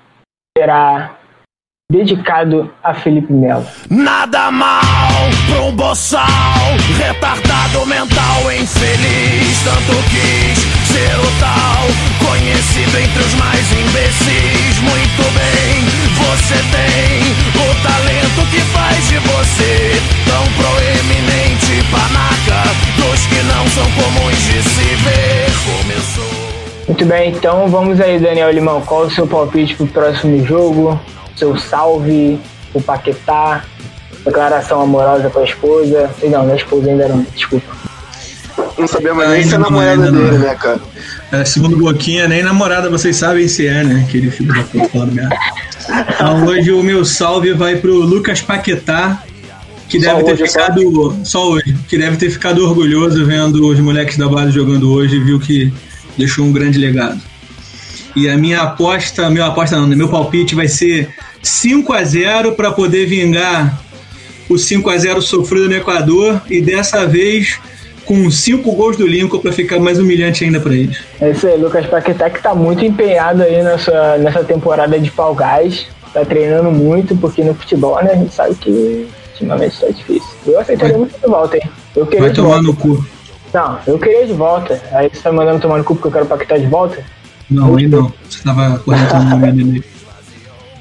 será dedicado a Felipe Melo. Nada mal pra um boçal, retardado mental, infeliz. Tanto quis ser o tal, conhecido entre os mais imbecis. Muito bem, você tem o talento que faz de você tão proeminente, panaca. Dos que não são comuns de se ver. Começou. Muito bem, então vamos aí, Daniel Limão. Qual o seu palpite pro próximo jogo? Seu salve, o Paquetá, declaração amorosa com a esposa. Ei, Não, não é esposa ainda não, desculpa. Não sabemos nem Ainda se é namorada dele, né, cara? É, segundo Boquinha, nem namorada vocês sabem se é, né? Aquele filho da puta falando merda. (laughs) Então hoje o meu salve vai pro Lucas Paquetá, que Só deve ter hoje, só? ficado. Só hoje. Que deve ter ficado orgulhoso vendo os moleques da base jogando hoje e viu que deixou um grande legado. E a minha aposta, meu aposta não, meu palpite vai ser 5 a 0 para poder vingar o 5 a 0 sofrido no Equador e dessa vez com 5 gols do Lincoln para ficar mais humilhante ainda para eles. É isso aí, Lucas Paquetá que tá muito empenhado aí nessa, nessa temporada de Fall Guys. Tá treinando muito, porque no futebol, né, a gente sabe que ultimamente tá difícil. Eu aceitaria muito de volta, hein? Eu queria Vai tomar volta. no cu. Não, eu queria de volta. Aí você tá mandando tomar no cu porque eu quero o Paquetá de volta? Não, aí não. Você tava correndo no menino aí.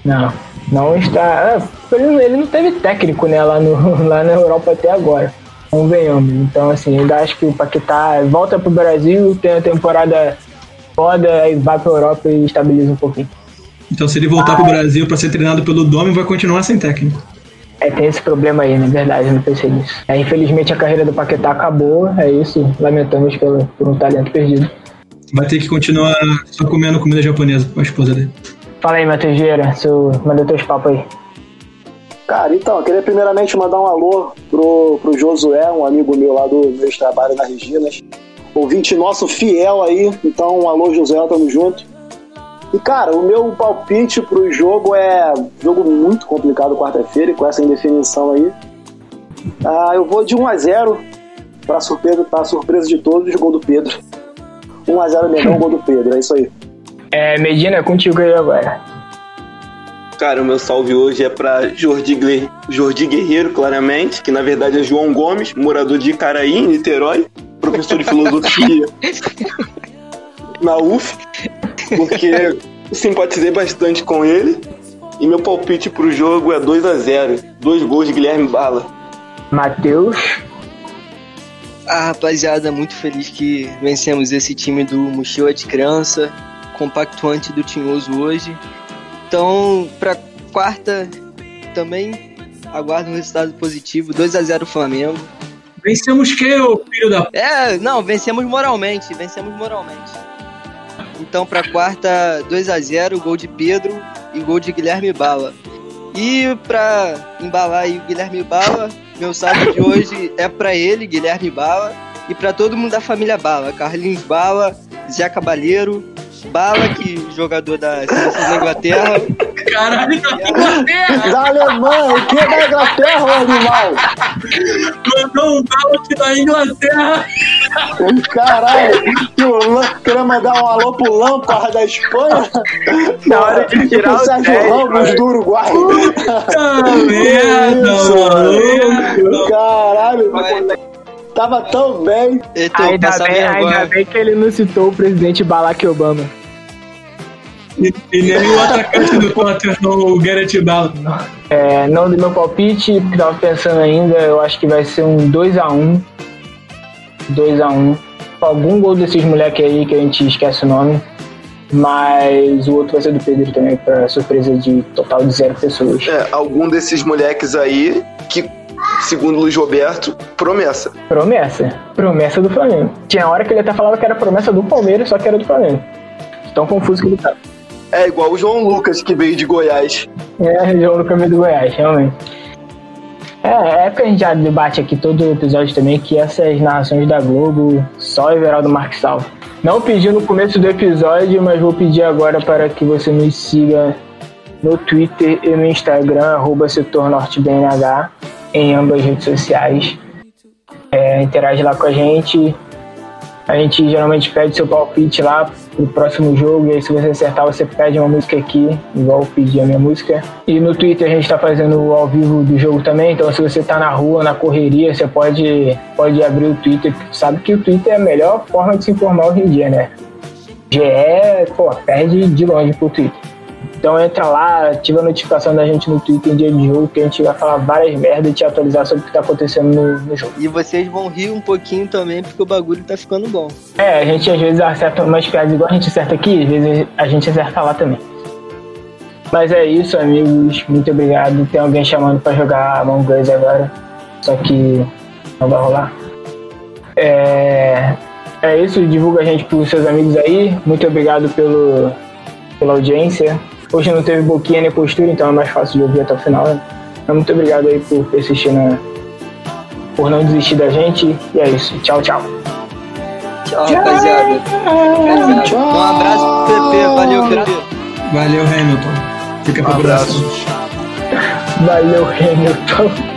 Não, não está. ah, Ele, ele não teve técnico né, lá, no, (laughs) lá na Europa até agora. Convenhamos. Então, assim, ainda acho que o Paquetá volta pro Brasil, tem a temporada foda, aí vai pra Europa e estabiliza um pouquinho. Então, se ele voltar pro Brasil para ser treinado pelo Domi, vai continuar sem técnico. É, tem esse problema aí, na verdade, eu não pensei nisso. É, infelizmente a carreira do Paquetá acabou, é isso, lamentamos pelo, por um talento perdido. Vai ter que continuar só comendo comida japonesa com a esposa dele. Fala aí, Matheus Vieira, seu, manda teus papos aí. Cara, então, eu queria primeiramente mandar um alô pro, pro Josué, um amigo meu lá do meu trabalho na Reginas. Ouvinte nosso fiel aí, então um alô Josué, tamo junto. E cara, o meu palpite pro jogo é jogo muito complicado quarta-feira e com essa indefinição aí. Ah, eu vou de 1 a 0 para surpresa, pra surpresa de todos, gol do Pedro. 1 a 0 Mengão, gol do Pedro, é isso aí. É, Medina, é contigo aí agora. Cara, o meu salve hoje é pra Jordi, Gle- Jordi Guerreiro, claramente, que na verdade é João Gomes, morador de Icaraí, em Niterói, professor de filosofia (laughs) na UF, porque simpatizei bastante com ele. E meu palpite pro jogo é 2 a 0 Dois gols de Guilherme Bala. Matheus, Ah, rapaziada, muito feliz que vencemos esse time do Mochila de Criança, compactuante do Tinhoso hoje. Então, pra quarta também aguardo um resultado positivo, 2 a 0 Flamengo. Vencemos que, ô filho da. É, não, vencemos moralmente, vencemos moralmente. Então, pra quarta, 2 a 0 gol de Pedro e gol de Guilherme Bala. E pra embalar aí o Guilherme Bala, meu salve de hoje é pra ele, Guilherme Bala, e pra todo mundo da família Bala. Carlinhos Bala, Zé Cabaleiro, Bala, que jogador da seleção da Inglaterra, Caralho, da Inglaterra! Da Alemanha, o que é da Inglaterra, animal? Mandou um balde da Inglaterra! Caralho, que o queria mandar um alô pro Lampard da Espanha? Na hora de tirar o o Sérgio 10, Ramos do Uruguai. Puta merda, mano! Caralho, tava tão bem. então, ainda bem, ainda bem que ele não citou o presidente Barack Obama. E, e nem o atacante do Tottenham, o Gareth Bale. É, não do meu palpite, tava pensando ainda, eu acho que vai ser um 2x1. 2x1. algum gol desses moleques aí que a gente esquece o nome. Mas o outro vai ser do Pedro também, pra surpresa de total de zero pessoas. É, algum desses moleques aí que, segundo o Luiz Roberto, promessa. Promessa. Promessa do Flamengo. Tinha hora que ele até falava que era promessa do Palmeiras, só que era do Flamengo. Tão confuso que ele tá. É igual o João Lucas, que veio de Goiás. É, região do caminho do Goiás, realmente. É, é que a gente já debate aqui todo episódio também que essas narrações da Globo só Everaldo Marques salva. Não pedi no começo do episódio, mas vou pedir agora para que você nos siga no Twitter e no Instagram, arroba setor nortebnh, em ambas as redes sociais. É, interage lá com a gente. A gente geralmente pede seu palpite lá pro próximo jogo, e aí se você acertar, você pede uma música aqui, igual eu pedi a minha música. E no Twitter a gente tá fazendo o ao vivo do jogo também, então se você tá na rua, na correria, você pode, pode abrir o Twitter. Sabe que o Twitter é a melhor forma de se informar hoje em dia, né? GE, pô, perde de longe pro Twitter. Então entra lá, ativa a notificação da gente no Twitter em dia de jogo, que a gente vai falar várias merdas e te atualizar sobre o que tá acontecendo no, no jogo. E vocês vão rir um pouquinho também, porque o bagulho tá ficando bom. É, a gente às vezes acerta umas piadas igual a gente acerta aqui, às vezes a gente acerta lá também. Mas é isso, amigos. Muito obrigado. Tem alguém chamando pra jogar Among Us agora. Só que não vai rolar. É, é isso, divulga a gente pros seus amigos aí. Muito obrigado pelo, pela audiência. Hoje não teve boquinha nem postura, então é mais fácil de ouvir até o final. Né? Mas muito obrigado aí por persistir na. por não desistir da gente. E é isso. Tchau, tchau. Tchau, rapaziada. Um abraço pro PP. Valeu, PP. Valeu, Hamilton. Fica Um pro abraço. próximo. Valeu, Hamilton.